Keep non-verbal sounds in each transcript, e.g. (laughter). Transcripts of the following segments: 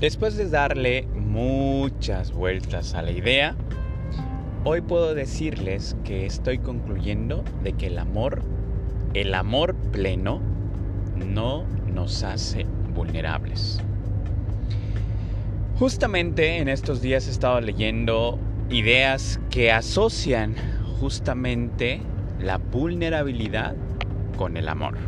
Después de darle muchas vueltas a la idea, hoy puedo decirles que estoy concluyendo de que el amor, el amor pleno, no nos hace vulnerables. Justamente en estos días he estado leyendo ideas que asocian justamente la vulnerabilidad con el amor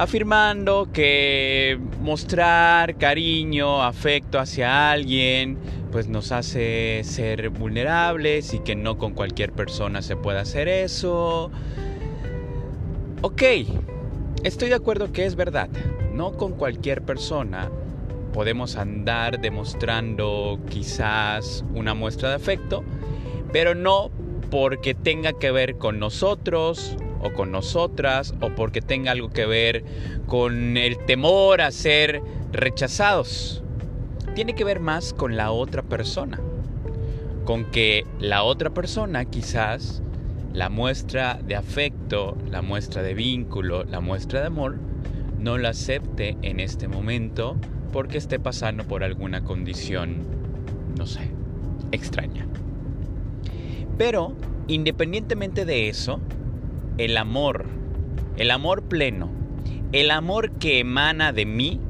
afirmando que mostrar cariño, afecto hacia alguien, pues nos hace ser vulnerables y que no con cualquier persona se puede hacer eso. Ok, estoy de acuerdo que es verdad, no con cualquier persona podemos andar demostrando quizás una muestra de afecto, pero no porque tenga que ver con nosotros o con nosotras o porque tenga algo que ver con el temor a ser rechazados. Tiene que ver más con la otra persona. Con que la otra persona quizás la muestra de afecto, la muestra de vínculo, la muestra de amor, no la acepte en este momento porque esté pasando por alguna condición, no sé, extraña. Pero, independientemente de eso, el amor, el amor pleno, el amor que emana de mí,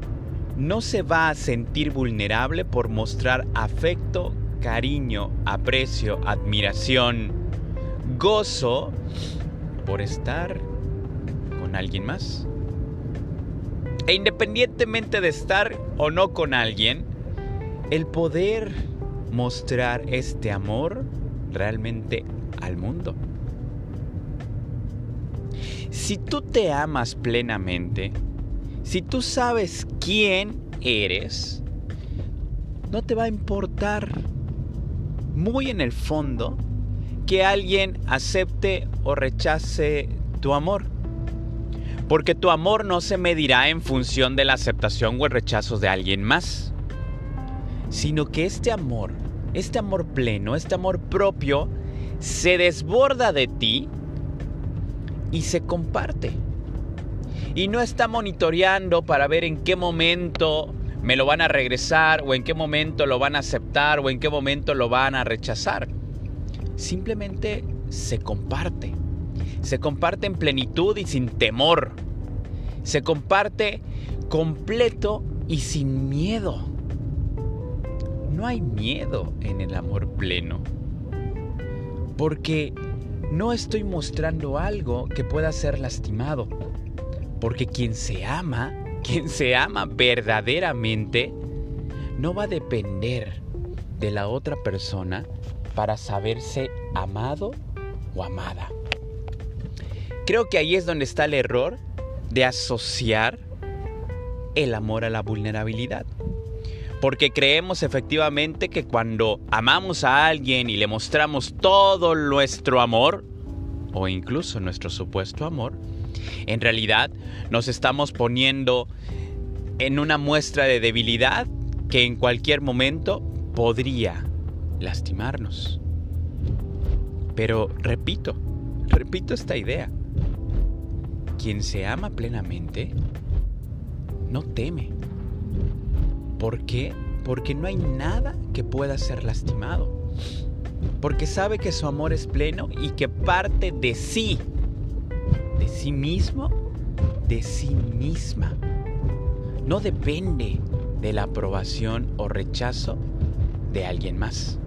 no se va a sentir vulnerable por mostrar afecto, cariño, aprecio, admiración, gozo por estar con alguien más. E independientemente de estar o no con alguien, el poder mostrar este amor realmente al mundo. Si tú te amas plenamente, si tú sabes quién eres, no te va a importar muy en el fondo que alguien acepte o rechace tu amor. Porque tu amor no se medirá en función de la aceptación o el rechazo de alguien más. Sino que este amor, este amor pleno, este amor propio, se desborda de ti y se comparte. Y no está monitoreando para ver en qué momento me lo van a regresar o en qué momento lo van a aceptar o en qué momento lo van a rechazar. Simplemente se comparte. Se comparte en plenitud y sin temor. Se comparte completo y sin miedo. No hay miedo en el amor pleno. Porque no estoy mostrando algo que pueda ser lastimado. Porque quien se ama, (laughs) quien se ama verdaderamente, no va a depender de la otra persona para saberse amado o amada. Creo que ahí es donde está el error de asociar el amor a la vulnerabilidad. Porque creemos efectivamente que cuando amamos a alguien y le mostramos todo nuestro amor, o incluso nuestro supuesto amor, en realidad nos estamos poniendo en una muestra de debilidad que en cualquier momento podría lastimarnos. Pero repito, repito esta idea. Quien se ama plenamente no teme. ¿Por qué? Porque no hay nada que pueda ser lastimado. Porque sabe que su amor es pleno y que parte de sí, de sí mismo, de sí misma. No depende de la aprobación o rechazo de alguien más.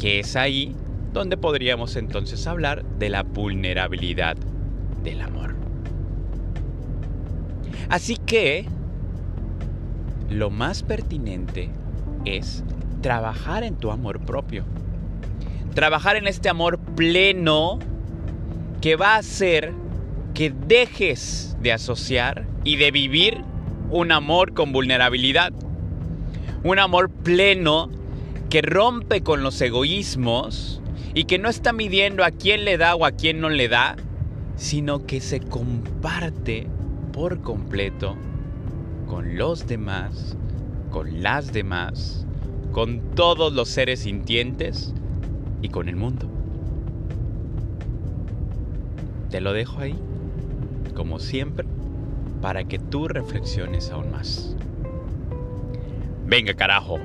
Que es ahí donde podríamos entonces hablar de la vulnerabilidad del amor. Así que lo más pertinente es trabajar en tu amor propio. Trabajar en este amor pleno que va a hacer que dejes de asociar y de vivir un amor con vulnerabilidad. Un amor pleno que rompe con los egoísmos y que no está midiendo a quién le da o a quién no le da, sino que se comparte por completo con los demás, con las demás, con todos los seres sintientes y con el mundo. Te lo dejo ahí, como siempre, para que tú reflexiones aún más. Venga, carajo.